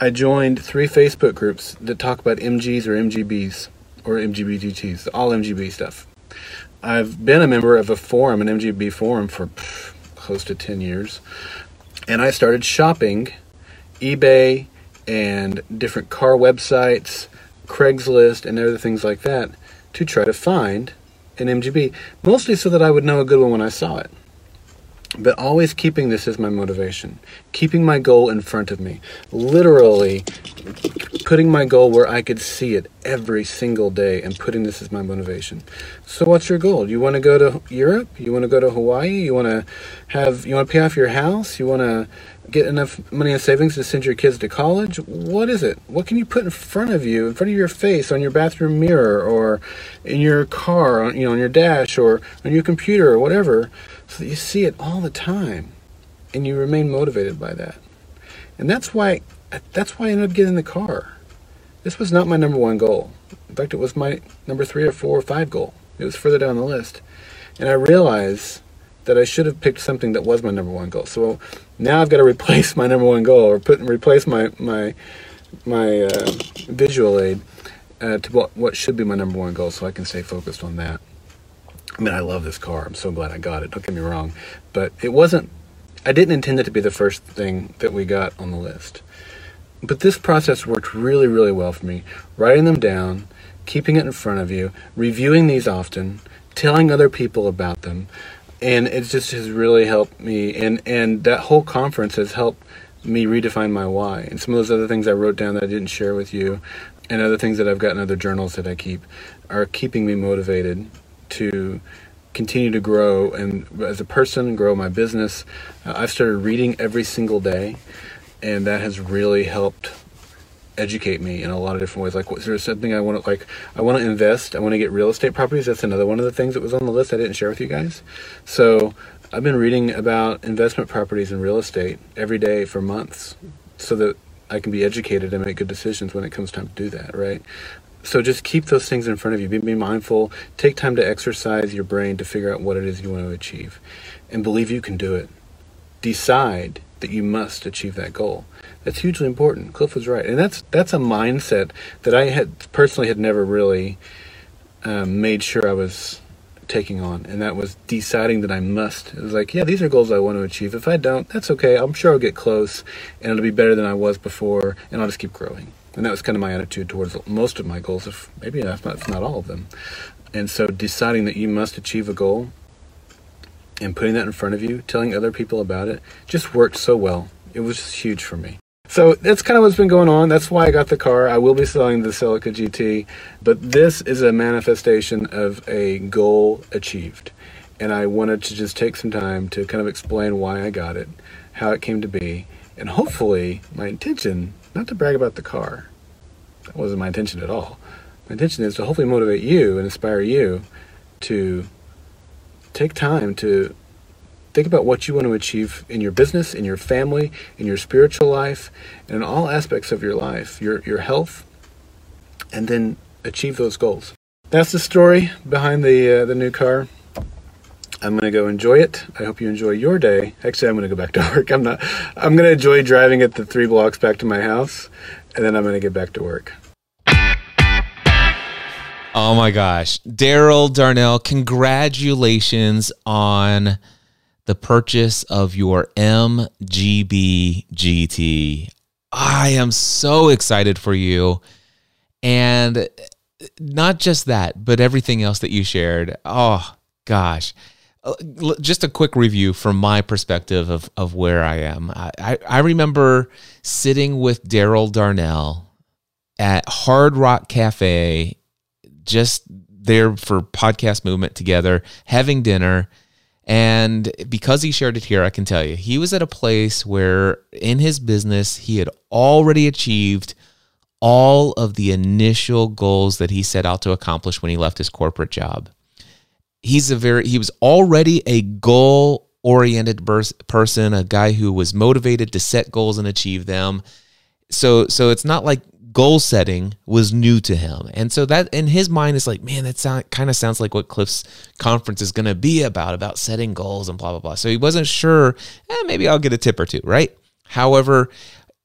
I joined three Facebook groups that talk about MGs or MGBs or MGBGTs, all MGB stuff. I've been a member of a forum, an MGB forum, for pff, close to 10 years. And I started shopping eBay and different car websites, Craigslist, and other things like that to try to find an MGB, mostly so that I would know a good one when I saw it. But always keeping this as my motivation, keeping my goal in front of me, literally putting my goal where I could see it every single day and putting this as my motivation. So what's your goal? You want to go to Europe? You want to go to Hawaii? You want to have you want to pay off your house? You want to get enough money in savings to send your kids to college? What is it? What can you put in front of you, in front of your face, on your bathroom mirror, or in your car, on, you know, on your dash, or on your computer, or whatever, so that you see it all the time, and you remain motivated by that. And that's why that's why I ended up getting the car. This was not my number one goal. In fact, it was my number three or four or five goal. It was further down the list, and I realized that I should have picked something that was my number one goal. So now I've got to replace my number one goal or put replace my my my uh, visual aid uh, to what what should be my number one goal, so I can stay focused on that. I mean, I love this car. I'm so glad I got it. Don't get me wrong, but it wasn't. I didn't intend it to be the first thing that we got on the list. But this process worked really, really well for me. Writing them down, keeping it in front of you, reviewing these often, telling other people about them, and it just has really helped me. And and that whole conference has helped me redefine my why. And some of those other things I wrote down that I didn't share with you, and other things that I've got in other journals that I keep, are keeping me motivated to continue to grow and as a person grow my business. Uh, I've started reading every single day, and that has really helped educate me in a lot of different ways. Like, is there something I want to like? I want to invest. I want to get real estate properties. That's another one of the things that was on the list I didn't share with you guys. So I've been reading about investment properties and real estate every day for months, so that I can be educated and make good decisions when it comes time to do that. Right. So just keep those things in front of you. Be, be mindful. Take time to exercise your brain to figure out what it is you want to achieve, and believe you can do it. Decide that you must achieve that goal. That's hugely important. Cliff was right, and that's that's a mindset that I had personally had never really um, made sure I was taking on, and that was deciding that I must. It was like, yeah, these are goals I want to achieve. If I don't, that's okay. I'm sure I'll get close, and it'll be better than I was before, and I'll just keep growing. And that was kind of my attitude towards most of my goals. If maybe that's not, not all of them. And so, deciding that you must achieve a goal and putting that in front of you, telling other people about it, just worked so well. It was just huge for me. So that's kind of what's been going on. That's why I got the car. I will be selling the Celica GT, but this is a manifestation of a goal achieved. And I wanted to just take some time to kind of explain why I got it, how it came to be, and hopefully my intention, not to brag about the car. That wasn't my intention at all. My intention is to hopefully motivate you and inspire you to take time to think about what you want to achieve in your business, in your family, in your spiritual life, and in all aspects of your life, your your health, and then achieve those goals. That's the story behind the uh, the new car. I'm gonna go enjoy it. I hope you enjoy your day. Actually, I'm gonna go back to work. I'm not. I'm gonna enjoy driving it the three blocks back to my house, and then I'm gonna get back to work. Oh my gosh. Darrell Darnell, congratulations on the purchase of your MGB GT. I am so excited for you. And not just that, but everything else that you shared. Oh gosh. Uh, just a quick review from my perspective of, of where I am. I, I remember sitting with Darrell Darnell at Hard Rock Cafe just there for podcast movement together, having dinner. And because he shared it here, I can tell you, he was at a place where in his business, he had already achieved all of the initial goals that he set out to accomplish when he left his corporate job. He's a very, he was already a goal oriented person, a guy who was motivated to set goals and achieve them. So, so it's not like goal setting was new to him. And so that in his mind is like, man, that sound, kind of sounds like what Cliff's conference is going to be about, about setting goals and blah, blah, blah. So he wasn't sure, eh, maybe I'll get a tip or two, right? However,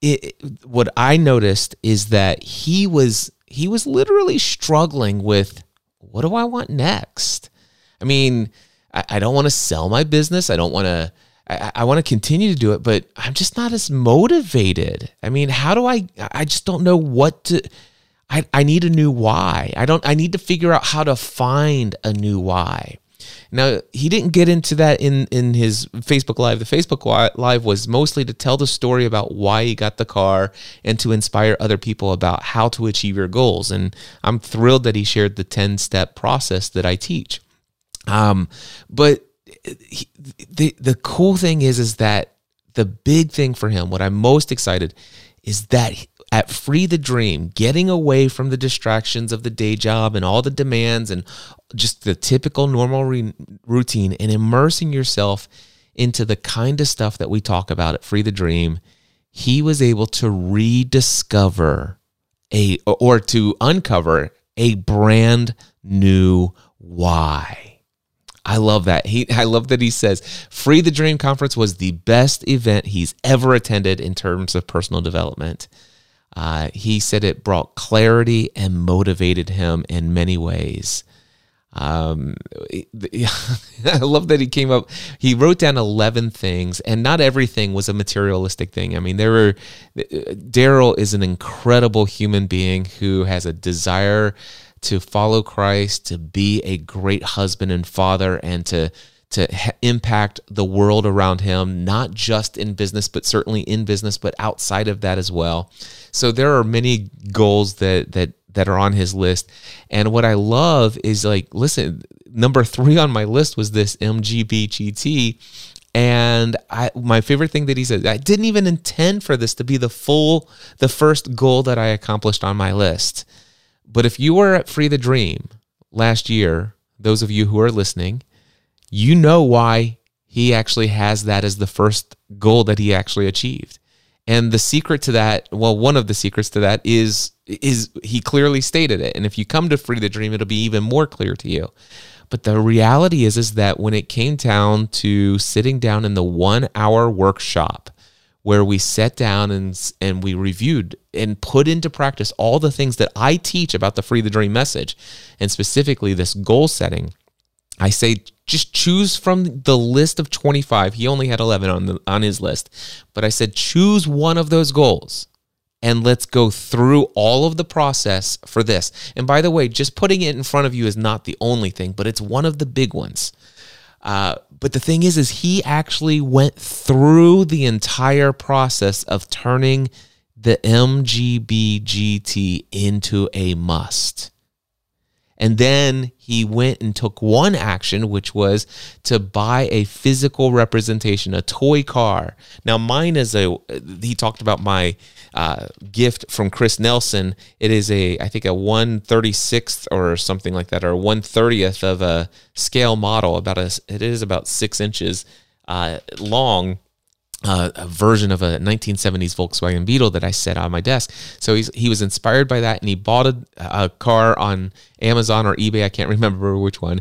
it, what I noticed is that he was he was literally struggling with what do I want next? I mean, I, I don't want to sell my business. I don't want to. I, I want to continue to do it, but I'm just not as motivated. I mean, how do I? I just don't know what to. I, I need a new why. I don't. I need to figure out how to find a new why. Now he didn't get into that in in his Facebook live. The Facebook live was mostly to tell the story about why he got the car and to inspire other people about how to achieve your goals. And I'm thrilled that he shared the 10 step process that I teach. Um, but he, the the cool thing is is that the big thing for him, what I'm most excited is that at Free the Dream, getting away from the distractions of the day job and all the demands and just the typical normal re- routine and immersing yourself into the kind of stuff that we talk about at Free the Dream, he was able to rediscover a or to uncover a brand new why. I love that. He I love that he says Free the Dream conference was the best event he's ever attended in terms of personal development. Uh, he said it brought clarity and motivated him in many ways. Um, I love that he came up. He wrote down eleven things, and not everything was a materialistic thing. I mean, there were. Darrell is an incredible human being who has a desire to follow Christ, to be a great husband and father, and to to ha- impact the world around him, not just in business, but certainly in business, but outside of that as well. So there are many goals that that that are on his list. And what I love is like, listen, number three on my list was this MGBGT. And I, my favorite thing that he said, I didn't even intend for this to be the full, the first goal that I accomplished on my list. But if you were at Free the Dream last year, those of you who are listening, you know why he actually has that as the first goal that he actually achieved. And the secret to that, well, one of the secrets to that is is he clearly stated it. And if you come to Free the Dream, it'll be even more clear to you. But the reality is is that when it came down to sitting down in the 1-hour workshop where we sat down and and we reviewed and put into practice all the things that I teach about the Free the Dream message and specifically this goal setting, I say just choose from the list of 25. He only had 11 on the on his list. But I said choose one of those goals and let's go through all of the process for this. And by the way, just putting it in front of you is not the only thing, but it's one of the big ones. Uh, but the thing is, is he actually went through the entire process of turning the MGBGT into a must. And then he went and took one action, which was to buy a physical representation, a toy car. Now, mine is a, he talked about my uh, gift from Chris Nelson. It is a, I think, a 136th or something like that, or 130th of a scale model. About a, it is about six inches uh, long uh, a version of a 1970s Volkswagen Beetle that I set on my desk. So he's, he was inspired by that and he bought a, a car on Amazon or eBay. I can't remember which one.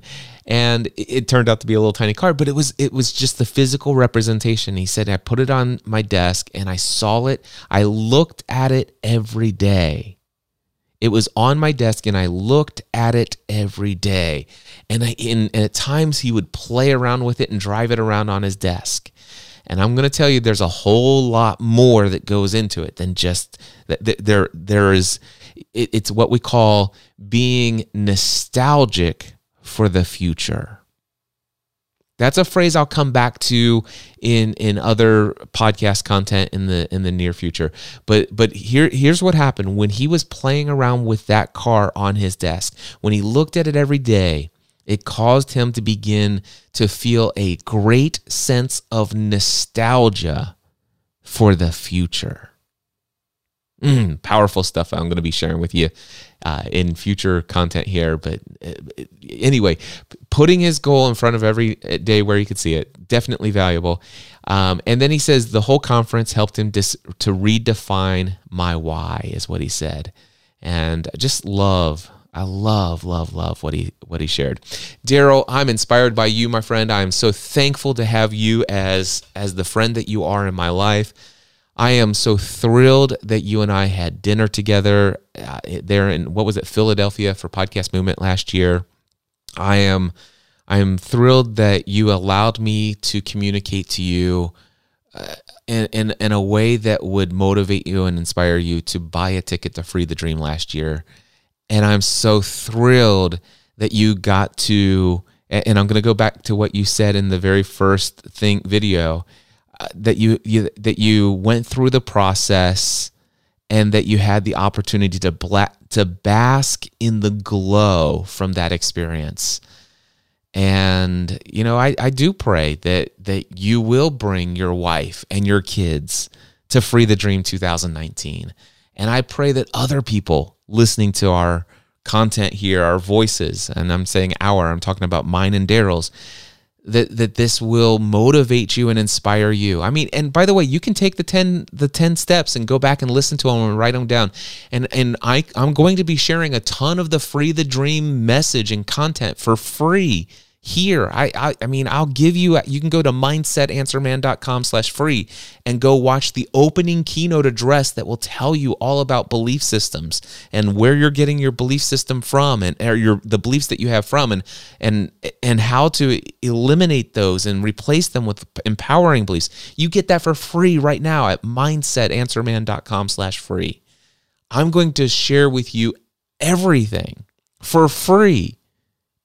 And it, turned out to be a little tiny card but it was it was just the physical representation. He said I put it on my desk and I saw it. I looked at it every day. It was on my desk and I looked at it every day. And I in and at times he would play around with it and drive it around on his desk. And I'm going to tell you, there's a whole lot more that goes into it than just that. There, there is. It's what we call being nostalgic for the future. That's a phrase I'll come back to in in other podcast content in the in the near future. But but here here's what happened when he was playing around with that car on his desk. When he looked at it every day, it caused him to begin to feel a great sense of nostalgia for the future. Mm, powerful stuff I'm going to be sharing with you uh, in future content here. But uh, anyway, putting his goal in front of every day where he could see it, definitely valuable. Um, and then he says the whole conference helped him dis- to redefine my why, is what he said. And I just love I love, love, love what he what he shared. Darrell, I'm inspired by you, my friend. I am so thankful to have you as as the friend that you are in my life. I am so thrilled that you and I had dinner together uh, there in what was it, Philadelphia for Podcast Movement last year. I am I am thrilled that you allowed me to communicate to you uh, in, in in a way that would motivate you and inspire you to buy a ticket to Free the Dream last year. And I'm so thrilled that you got to and I'm going to go back to what you said in the very first thing video uh, that you, you that you went through the process and that you had the opportunity to bla- to bask in the glow from that experience. And you know, I, I do pray that that you will bring your wife and your kids to Free the Dream 2019. And I pray that other people listening to our content here, our voices, and I'm saying our, I'm talking about mine and Darrell's, that that this will motivate you and inspire you. I mean, and by the way, you can take the 10 the 10 steps and go back and listen to them and write them down. And and I I'm going to be sharing a ton of the free the dream message and content for free here. I, I, I mean, I'll give you, you can go to mindsetanswerman.com slash free and go watch the opening keynote address that will tell you all about belief systems and where you're getting your belief system from and or your, the beliefs that you have from and, and, and how to eliminate those and replace them with empowering beliefs. You get that for free right now at mindsetanswerman.com slash free. I'm going to share with you everything for free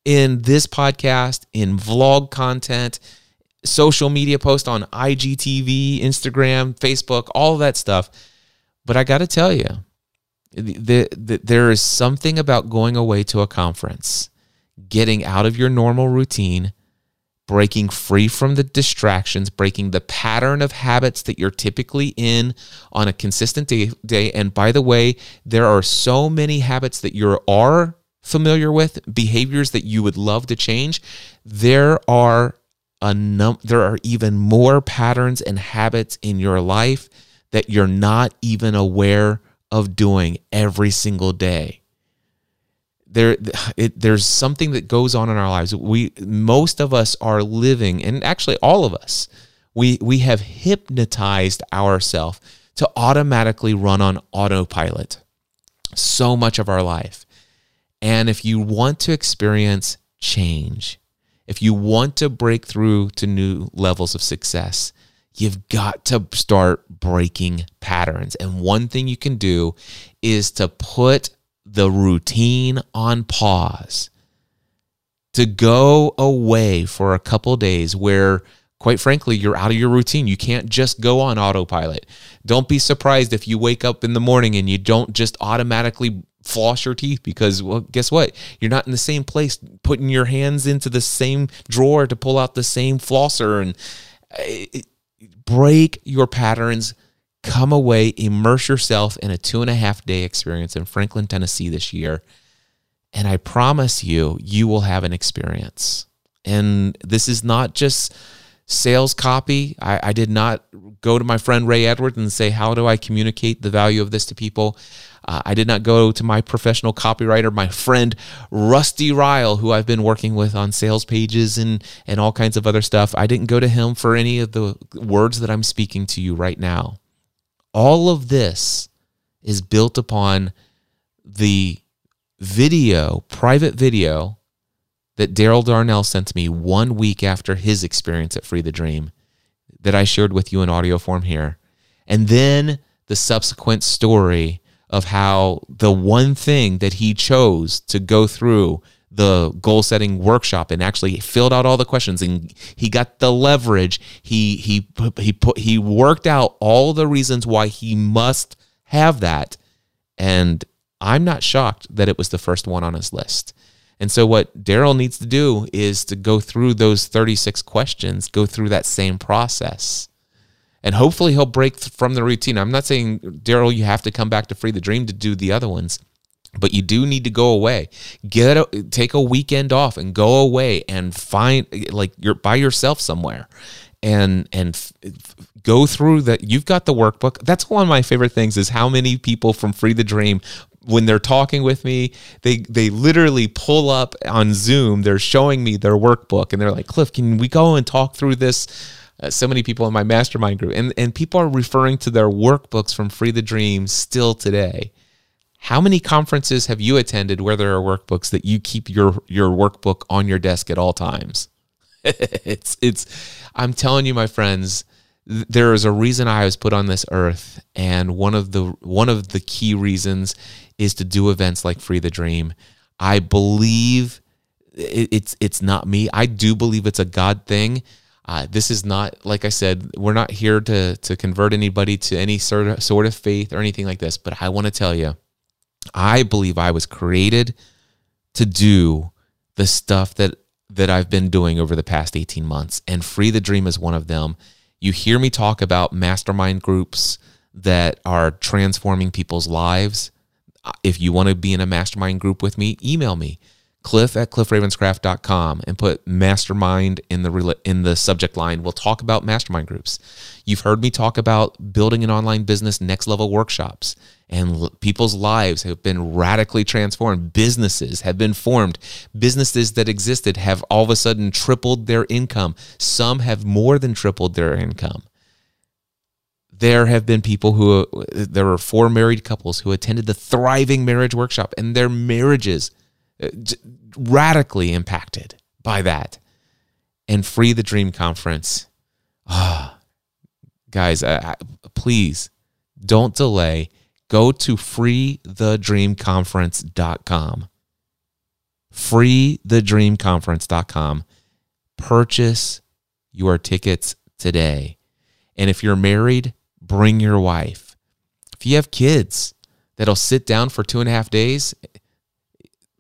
in this podcast, in vlog content, social media post on IGTV, Instagram, Facebook, all that stuff. But I got to tell you, the, the, there is something about going away to a conference, getting out of your normal routine, breaking free from the distractions, breaking the pattern of habits that you're typically in on a consistent day. day. And by the way, there are so many habits that you are familiar with, behaviors that you would love to change, there are a num- there are even more patterns and habits in your life that you're not even aware of doing every single day. There, it, there's something that goes on in our lives. We, most of us are living, and actually all of us, we we have hypnotized ourselves to automatically run on autopilot so much of our life. And if you want to experience change, if you want to break through to new levels of success, you've got to start breaking patterns. And one thing you can do is to put the routine on pause, to go away for a couple days where quite frankly, you're out of your routine. You can't just go on autopilot. Don't be surprised if you wake up in the morning and you don't just automatically floss your teeth because well guess what? You're not in the same place putting your hands into the same drawer to pull out the same flosser and it, uh, break your patterns. Come away immerse yourself in a two and a half day experience in franklin tennessee this year. And i promise you you will have an experience. And this is not just sales copy. I, I did not go to my friend ray edwards and say how do i communicate the value of this to people uh, I did not go to my professional copywriter, my friend Rusty Ryle, who I've been working with on sales pages and, and all kinds of other stuff. I didn't go to him for any of the words that I'm speaking to you right now. All of this is built upon the video, private video that Darrell Darnell sent to me one week after his experience at Free the Dream that I shared with you in audio form here. And then the subsequent story of how the one thing that he chose to go through the goal setting workshop and actually filled out all the questions and he got the leverage he he he put he worked out all the reasons why he must have that. And i'm not shocked that it was the first one on his list. And so what Darrell needs to do is to go through those 36 questions go through that same process and hopefully he'll break from the routine. I'm not saying Darrell, you have to come back to Free the Dream to do the other ones, but you do need to go away. Get a, take a weekend off and go away and find like you're by yourself somewhere, and and f- go through that. You've got the workbook. That's one of my favorite things is how many people from Free the Dream when they're talking with me, they they literally pull up on Zoom. They're showing me their workbook, and they're like, "Cliff, can we go and talk through this?" Uh, so many people in my mastermind group, and, and people are referring to their workbooks from Free the Dream still today. How many conferences have you attended where there are workbooks that you keep your your workbook on your desk at all times? it's it's I'm telling you my friends there is a reason I was put on this earth and one of the one of the key reasons is to do events like Free the Dream. I believe it, it's it's not me. I do believe it's a God thing. Uh, this is not like I said. We're not here to to convert anybody to any sort of sort of faith or anything like this. But I want to tell you, I believe I was created to do the stuff that that I've been doing over the past 18 months and Free the Dream is one of them. You hear me talk about mastermind groups that are transforming people's lives. If you want to be in a mastermind group with me, email me cliff at cliffravenscraft.com and put mastermind in the in the subject line. We'll talk about mastermind groups. You've heard me talk about building an online business next level workshops and people's lives have been radically transformed. Businesses have been formed. Businesses that existed have all of a sudden tripled their income. Some have more than tripled their income. There have been people who there were four married couples who attended the thriving marriage workshop and their marriages uh, radically impacted by that. And Free the Dream Conference. Ah, guys, uh, please don't delay. Go to freethedreamconference.com. Freethedreamconference.com. Purchase your tickets today. And if you're married, bring your wife. If you have kids that'll sit down for two and a half days,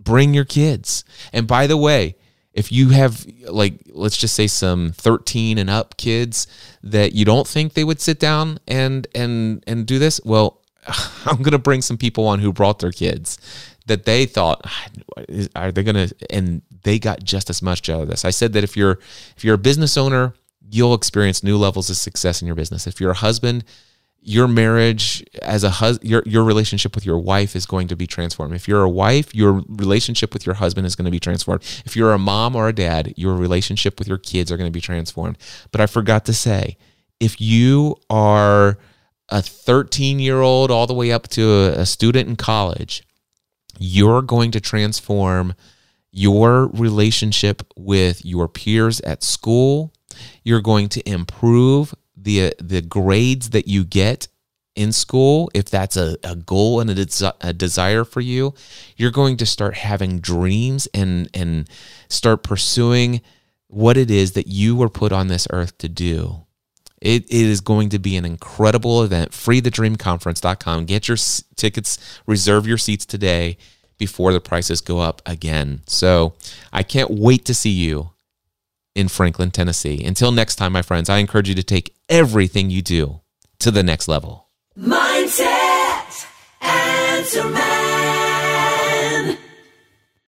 bring your kids. And by the way, if you have like let's just say some 13 and up kids that you don't think they would sit down and and and do this, well, I'm going to bring some people on who brought their kids that they thought are they going to and they got just as much out of this. I said that if you're if you're a business owner, you'll experience new levels of success in your business. If you're a husband, your marriage as a husband your, your relationship with your wife is going to be transformed. If you're a wife your relationship with your husband is going to be transformed. If you're a mom or a dad your relationship with your kids are going to be transformed. But i forgot to say if you are a 13 year old all the way up to a, a student in college you're going to transform your relationship with your peers at school. You're going to improve the the grades that you get in school, if that's a, a goal and a, desi- a desire for you, you're going to start having dreams and and start pursuing what it is that you were put on this earth to do. It, it is going to be an incredible event. FreeTheDreamConference.com. Get your s- tickets, reserve your seats today before the prices go up again. So I can't wait to see you in Franklin, Tennessee. Until next time, my friends, I encourage you to take everything you do to the next level. Mindset, man.